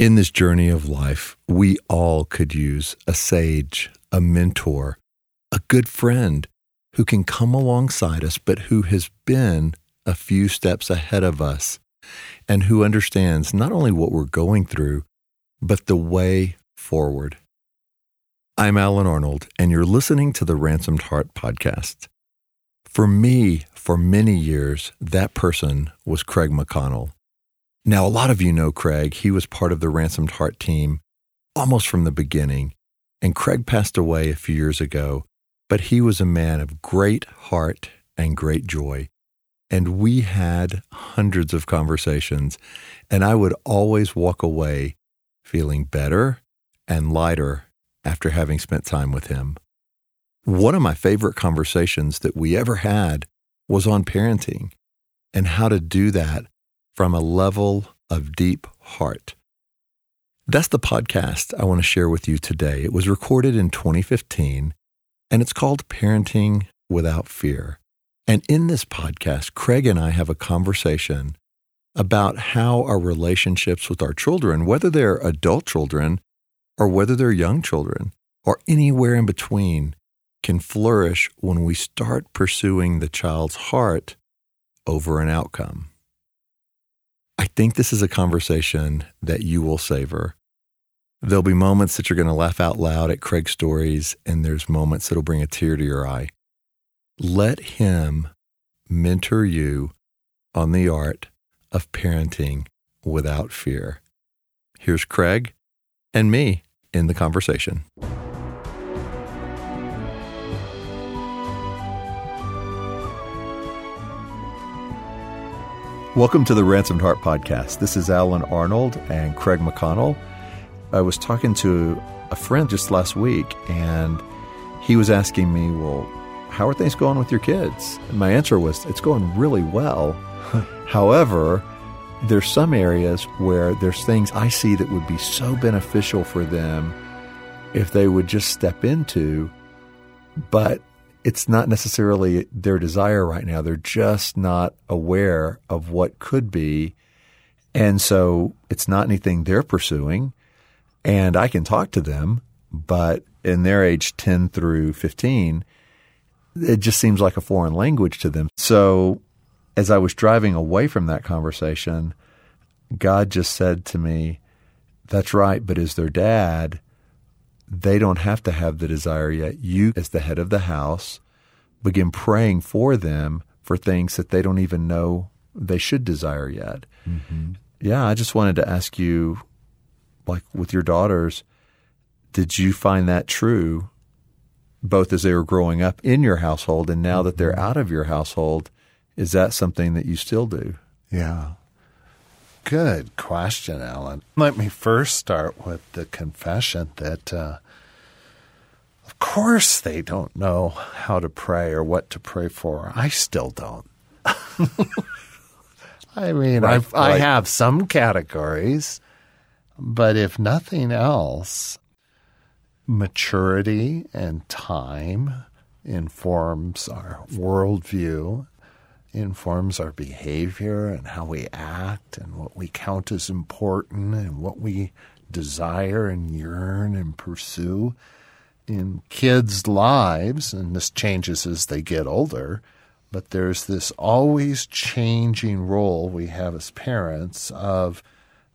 In this journey of life, we all could use a sage, a mentor, a good friend who can come alongside us, but who has been a few steps ahead of us and who understands not only what we're going through, but the way forward. I'm Allen Arnold, and you're listening to the Ransomed Heart podcast. For me, for many years, that person was Craig McConnell. Now, a lot of you know Craig. He was part of the Ransomed Heart team almost from the beginning. And Craig passed away a few years ago, but he was a man of great heart and great joy. And we had hundreds of conversations, and I would always walk away feeling better and lighter after having spent time with him. One of my favorite conversations that we ever had was on parenting and how to do that from a level of deep heart. That's the podcast I want to share with you today. It was recorded in 2015 and it's called Parenting Without Fear. And in this podcast, Craig and I have a conversation about how our relationships with our children, whether they're adult children or whether they're young children or anywhere in between, can flourish when we start pursuing the child's heart over an outcome. I think this is a conversation that you will savor. There'll be moments that you're going to laugh out loud at Craig's stories, and there's moments that'll bring a tear to your eye. Let him mentor you on the art of parenting without fear. Here's Craig and me in the conversation. Welcome to the Ransomed Heart Podcast. This is Allen Arnold and Craig McConnell. I was talking to a friend just last week, and he was asking me, Well, how are things going with your kids? And my answer was, It's going really well. However, there's some areas where there's things I see that would be so beneficial for them if they would just step into, but it's not necessarily their desire right now. They're just not aware of what could be. And so it's not anything they're pursuing. And I can talk to them, but in their age 10 through 15, it just seems like a foreign language to them. So as I was driving away from that conversation, God just said to me, That's right, but as their dad, they don't have to have the desire yet. You, as the head of the house, begin praying for them for things that they don't even know they should desire yet. Mm-hmm. Yeah, I just wanted to ask you, like with your daughters, did you find that true, both as they were growing up in your household and now that they're mm-hmm. out of your household? Is that something that you still do? Yeah. Good question, Allen. Let me first start with the confession that, uh, of course, they don't know how to pray or what to pray for. I still don't. I mean, right, right. I have some categories, but if nothing else, maturity and time informs our worldview informs our behavior and how we act and what we count as important and what we desire and yearn and pursue in kids' lives. And this changes as they get older. But there's this always changing role we have as parents of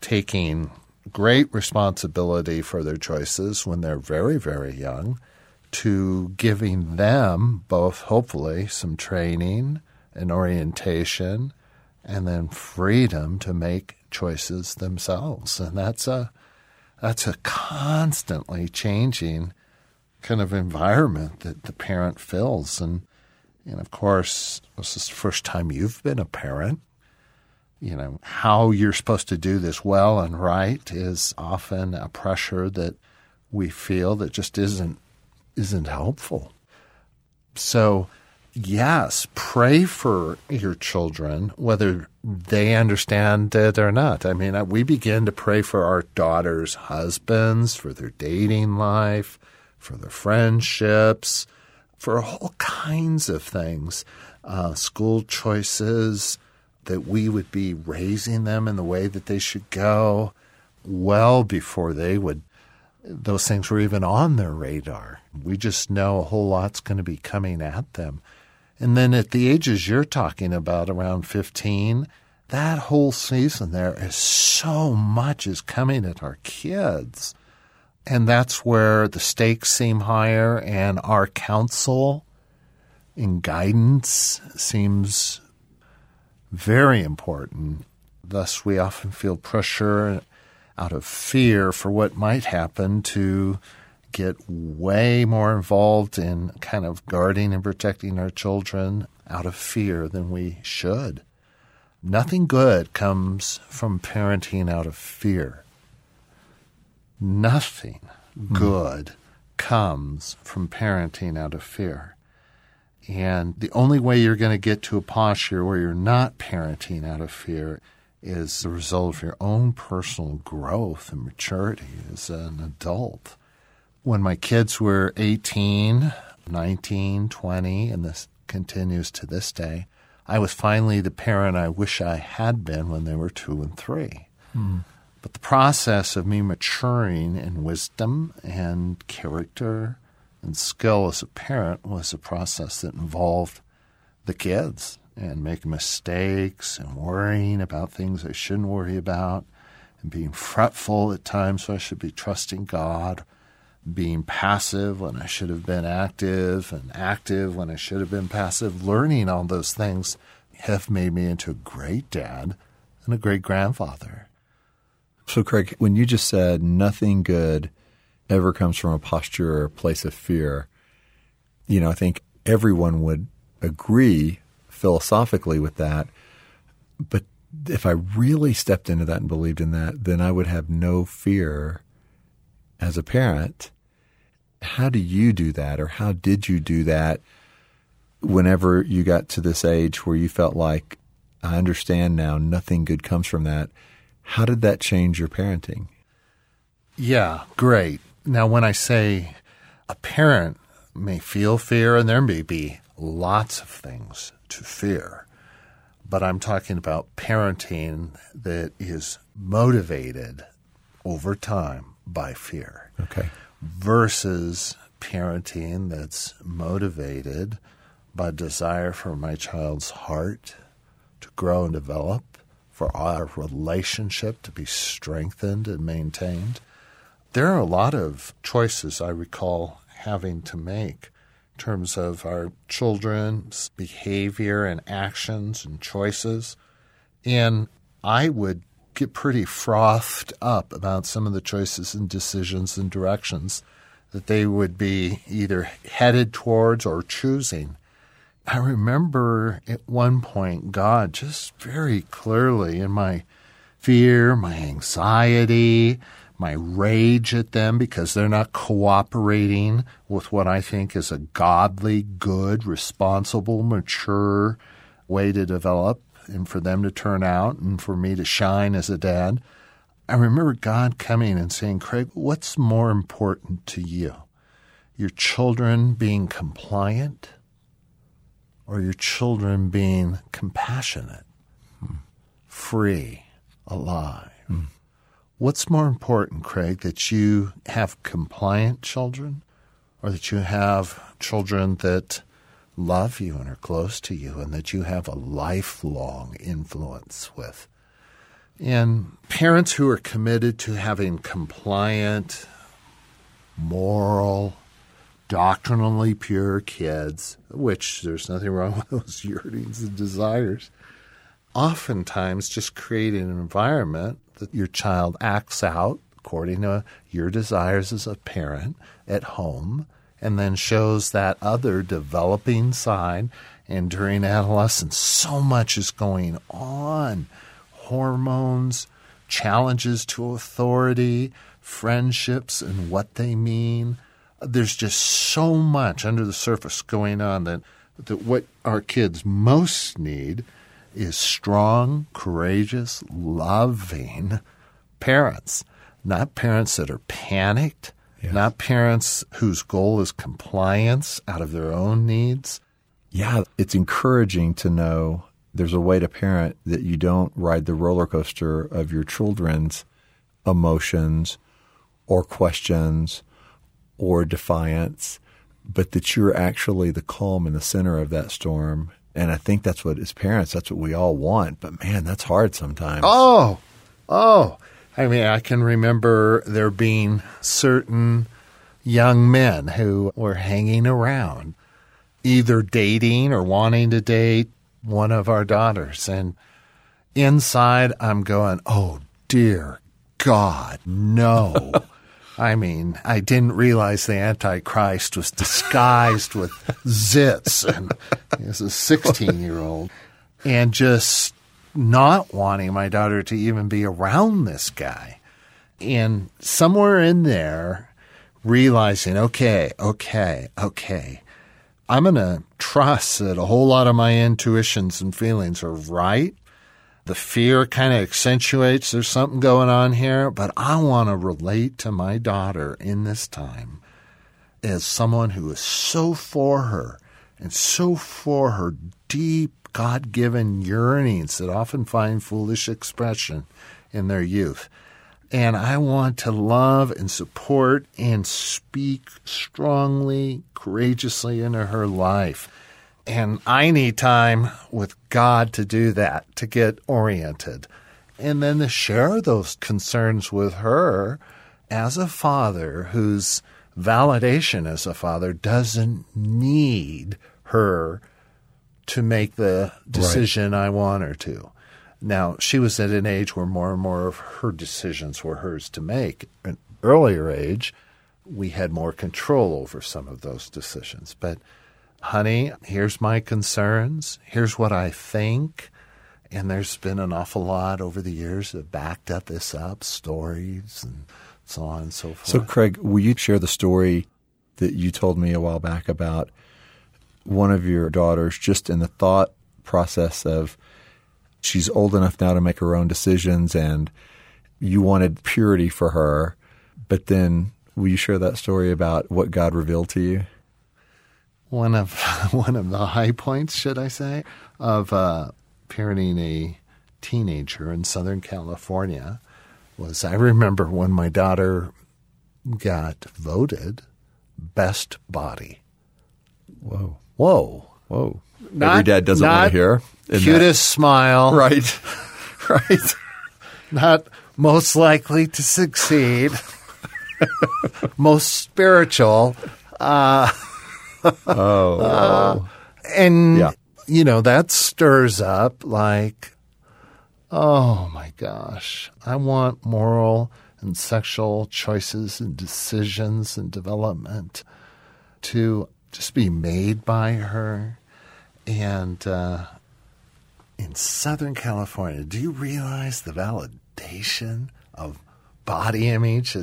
taking great responsibility for their choices when they're very, very young to giving them both, hopefully, some training and orientation, and then freedom to make choices themselves. And that's a that's a constantly changing kind of environment that the parent fills. And and of course, this is the first time you've been a parent. You know, how you're supposed to do this well and right is often a pressure that we feel that just isn't isn't helpful. So yes, pray for your children, whether they understand it or not. I mean, we begin to pray for our daughters' husbands, for their dating life, for their friendships, for all kinds of things, uh, school choices, that we would be raising them in the way that they should go. well before they would those things were even on their radar. We just know a whole lot's going to be coming at them. And then at the ages you're talking about, around 15, that whole season there is so much is coming at our kids. And that's where the stakes seem higher and our counsel and guidance seems very important. Thus, we often feel pressure out of fear for what might happen to get way more involved in kind of guarding and protecting our children out of fear than we should. Nothing good comes from parenting out of fear. Nothing mm. good comes from parenting out of fear. And the only way you're going to get to a posture where you're not parenting out of fear is the result of your own personal growth and maturity as an adult. When my kids were 18, 19, 20, and this continues to this day, I was finally the parent I wish I had been when they were two and three. Mm. But the process of me maturing in wisdom and character and skill as a parent was a process that involved the kids and making mistakes and worrying about things I shouldn't worry about and being fretful at times when I should be trusting God, being passive when I should have been active and active when I should have been passive. Learning all those things have made me into a great dad and a great grandfather. So, Craig, when you just said nothing good ever comes from a posture or a place of fear, you know, I think everyone would agree philosophically with that. But if I really stepped into that and believed in that, then I would have no fear as a parent. How do you do that, or how did you do that whenever you got to this age where you felt like, I understand now, nothing good comes from that? How did that change your parenting? Yeah, great. Now, when I say a parent may feel fear, and there may be lots of things to fear. But I'm talking about parenting that is motivated over time by fear. Okay. Versus parenting that's motivated by desire for my child's heart to grow and develop, for our relationship to be strengthened and maintained. There are a lot of choices I recall having to make in terms of our children's behavior and actions and choices. And I would get pretty frothed up about some of the choices and decisions and directions that they would be either headed towards or choosing. I remember at one point God just very clearly in my fear, my anxiety, my rage at them because they're not cooperating with what I think is a godly, good, responsible, mature way to develop and for them to turn out and for me to shine as a dad. I remember God coming and saying, Craig, what's more important to you? Your children being compliant or your children being compassionate, hmm. free, alive? Hmm. What's more important, Craig, that you have compliant children or that you have children that love you and are close to you and that you have a lifelong influence with? And parents who are committed to having compliant, moral, doctrinally pure kids, which there's nothing wrong with those yearnings and desires, oftentimes just create an environment that your child acts out according to your desires as a parent at home and then shows that other developing side. And during adolescence, so much is going on hormones, challenges to authority, friendships and what they mean. There's just so much under the surface going on that, that what our kids most need is strong, courageous, loving parents, not parents that are panicked, yes. not parents whose goal is compliance out of their own needs. Yeah, it's encouraging to know there's a way to parent that you don't ride the roller coaster of your children's emotions or questions or defiance, but that you're actually the calm in the center of that storm. And I think that's what, as parents, that's what we all want. But man, that's hard sometimes. Oh, oh. I mean, I can remember there being certain young men who were hanging around, either dating or wanting to date one of our daughters. And inside, I'm going, oh, dear God, no. I mean, I didn't realize the Antichrist was disguised with zits and he was a 16 year old and just not wanting my daughter to even be around this guy. And somewhere in there, realizing, okay, okay, okay, I'm going to trust that a whole lot of my intuitions and feelings are right. The fear kind of accentuates there's something going on here, but I want to relate to my daughter in this time as someone who is so for her and so for her deep God given yearnings that often find foolish expression in their youth. And I want to love and support and speak strongly, courageously into her life. And I need time with God to do that, to get oriented. And then to share those concerns with her as a father whose validation as a father doesn't need her to make the decision right. I want her to. Now, she was at an age where more and more of her decisions were hers to make. An earlier age, we had more control over some of those decisions. But, honey, here's my concerns. Here's what I think. And there's been an awful lot over the years that backed up this up, stories and so on and so forth. So, Craig, will you share the story that you told me a while back about one of your daughters just in the thought process of she's old enough now to make her own decisions and you wanted purity for her, but then will you share that story about what God revealed to you? One of one of the high points, should I say, of uh, parenting a teenager in Southern California was I remember when my daughter got voted best body. Whoa. Whoa. Whoa. Not, Every dad doesn't want to hear. Cutest that. smile. Right. right. not most likely to succeed. most spiritual. Uh, oh. Uh, and, yeah. you know, that stirs up like, oh my gosh, I want moral and sexual choices and decisions and development to just be made by her. And uh, in Southern California, do you realize the validation of body image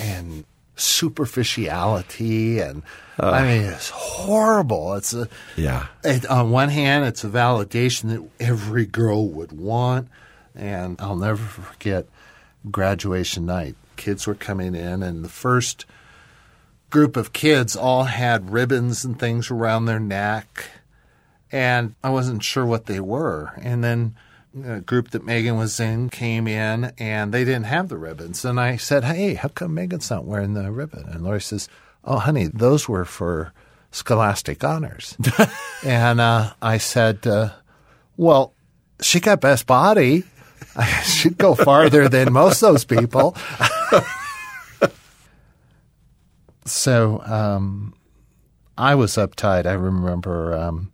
and superficiality and uh, I mean it's horrible. It's a yeah. It, on one hand, it's a validation that every girl would want, and I'll never forget graduation night. Kids were coming in, and the first group of kids all had ribbons and things around their neck, and I wasn't sure what they were. And then a group that Megan was in came in, and they didn't have the ribbons. And I said, "Hey, how come Megan's not wearing the ribbon?" And Lori says, "Oh, honey, those were for scholastic honors." and uh, I said, uh, "Well, she got best body." She'd go farther than most of those people. So um, I was uptight. I remember um,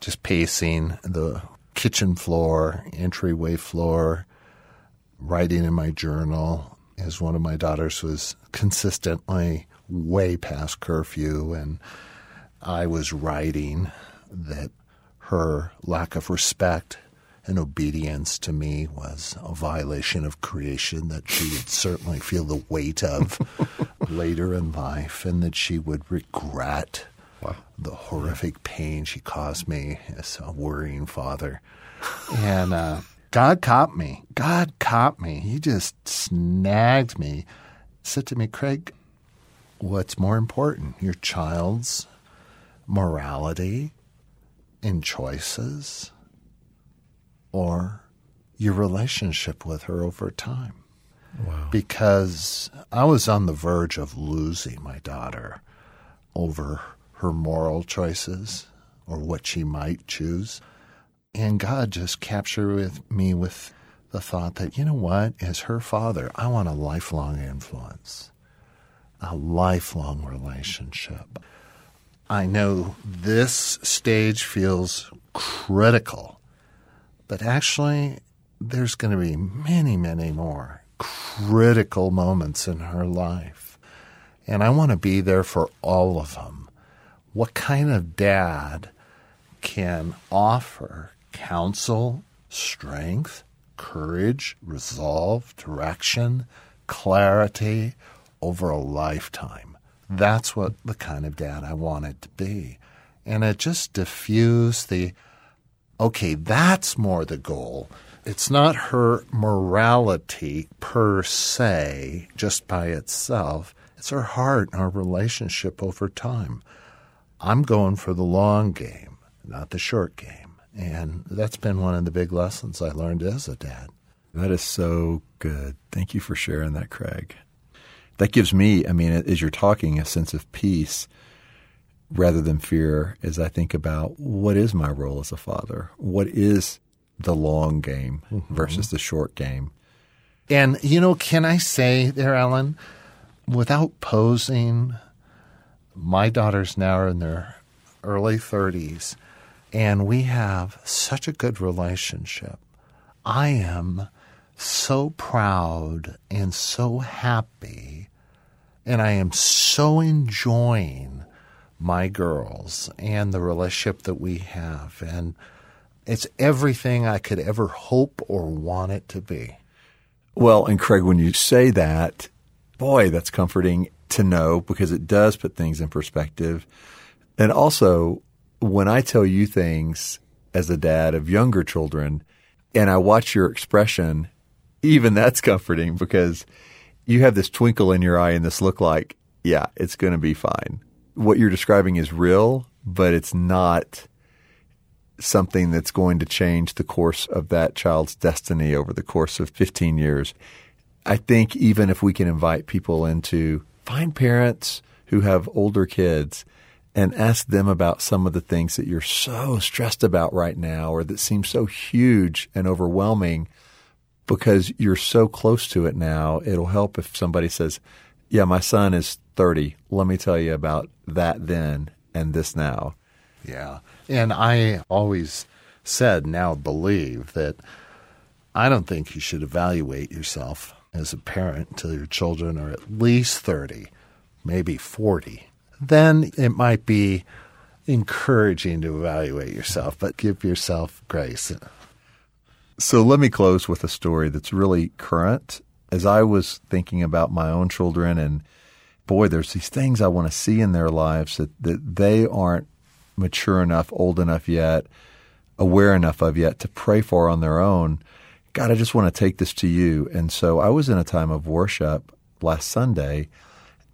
just pacing the kitchen floor, entryway floor, writing in my journal as one of my daughters was consistently way past curfew. And I was writing that her lack of respect and obedience to me was a violation of creation that she would certainly feel the weight of later in life and that she would regret wow. the horrific pain she caused me as a worrying father. and uh, God caught me. God caught me. He just snagged me, said to me, Craig, what's more important, your child's morality and choices? or your relationship with her over time. Wow. because I was on the verge of losing my daughter over her moral choices or what she might choose. And God just captured with me with the thought that, you know what, as her father, I want a lifelong influence, a lifelong relationship. I know this stage feels critical, but actually, there's going to be many, many more critical moments in her life. And I want to be there for all of them. What kind of dad can offer counsel, strength, courage, resolve, direction, clarity over a lifetime? That's what the kind of dad I wanted to be. And it just diffused the okay, that's more the goal. It's not her morality per se, just by itself. It's her heart and our relationship over time. I'm going for the long game, not the short game. And that's been one of the big lessons I learned as a dad. That is so good. Thank you for sharing that, Craig. That gives me, I mean, as you're talking, a sense of peace rather than fear as I think about what is my role as a father? What is the long game mm-hmm. versus the short game? And, you know, can I say there, Ellen, without posing, my daughters now are in their early 30s, and we have such a good relationship. I am so proud and so happy, and I am so enjoying my girls and the relationship that we have. And it's everything I could ever hope or want it to be. Well, and Craig, when you say that, boy, that's comforting to know because it does put things in perspective. And also, when I tell you things as a dad of younger children and I watch your expression, even that's comforting because you have this twinkle in your eye and this look like, yeah, it's going to be fine what you're describing is real, but it's not something that's going to change the course of that child's destiny over the course of 15 years. I think even if we can invite people into find parents who have older kids and ask them about some of the things that you're so stressed about right now or that seem so huge and overwhelming because you're so close to it now. It'll help if somebody says, yeah, my son is 30. Let me tell you about that then and this now. Yeah. And I always said, now believe, that I don't think you should evaluate yourself as a parent until your children are at least 30, maybe 40. Then it might be encouraging to evaluate yourself, but give yourself grace. So let me close with a story that's really current as I was thinking about my own children and boy, there's these things I want to see in their lives that, that they aren't mature enough, old enough yet, aware enough of yet to pray for on their own. God, I just want to take this to you. And so I was in a time of worship last Sunday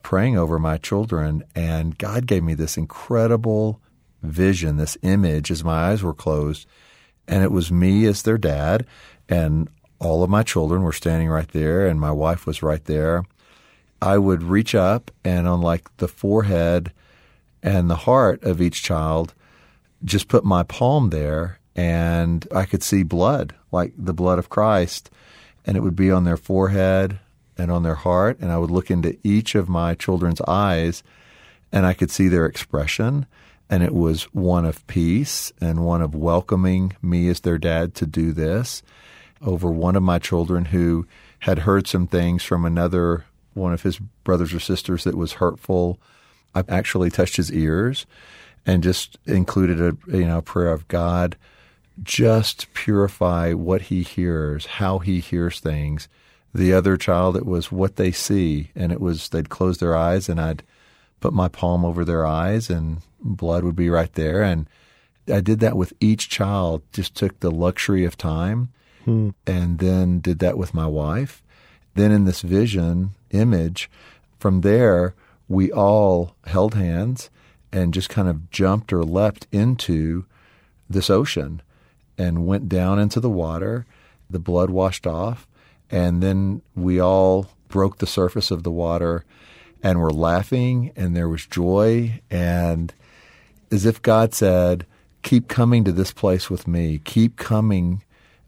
praying over my children, and God gave me this incredible vision, this image as my eyes were closed. And it was me as their dad, and all of my children were standing right there, and my wife was right there. I would reach up and on like the forehead and the heart of each child, just put my palm there, and I could see blood, like the blood of Christ, and it would be on their forehead and on their heart. And I would look into each of my children's eyes, and I could see their expression. And it was one of peace and one of welcoming me as their dad to do this over one of my children who had heard some things from another one of his brothers or sisters that was hurtful. I actually touched his ears and just included a you know prayer of God just purify what he hears, how he hears things. The other child, it was what they see, and it was they'd close their eyes, and I'd put my palm over their eyes, and blood would be right there, and I did that with each child. Just took the luxury of time hmm. and then did that with my wife. Then in this vision image, from there, we all held hands and just kind of jumped or leapt into this ocean and went down into the water. The blood washed off. And then we all broke the surface of the water and were laughing, and there was joy. And as if God said, Keep coming to this place with me, keep coming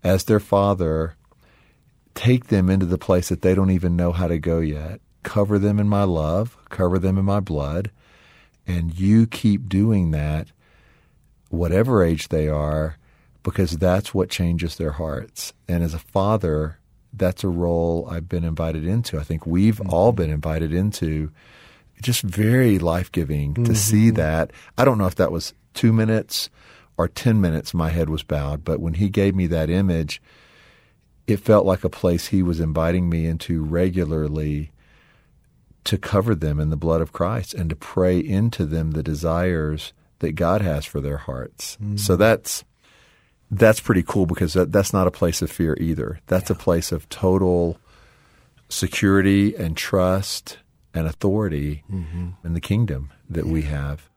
as their father. Take them into the place that they don't even know how to go yet. Cover them in my love, cover them in my blood, and you keep doing that, whatever age they are, because that's what changes their hearts. And as a father, that's a role I've been invited into. I think we've mm-hmm. all been invited into. Just very life giving mm-hmm. to see that. I don't know if that was two minutes or 10 minutes, my head was bowed. But when he gave me that image, it felt like a place he was inviting me into regularly to cover them in the blood of Christ and to pray into them the desires that God has for their hearts. Mm-hmm. So that's that's pretty cool because that, that's not a place of fear either. That's yeah. a place of total security and trust and authority mm-hmm. in the kingdom that yeah. we have.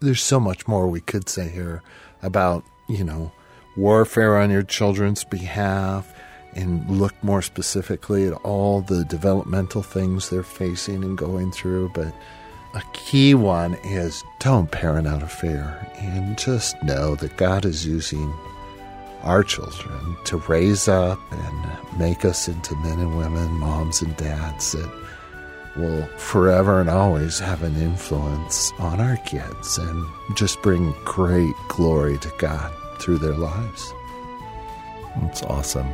There's so much more we could say here about, you know, warfare on your children's behalf and look more specifically at all the developmental things they're facing and going through. But a key one is don't parent out of fear and just know that God is using our children to raise up and make us into men and women, moms and dads that will forever and always have an influence on our kids and just bring great glory to God through their lives. That's awesome.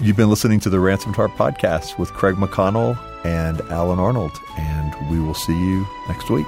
You've been listening to the Ransomed Heart podcast with Craig McConnell and Allen Arnold, and we will see you next week.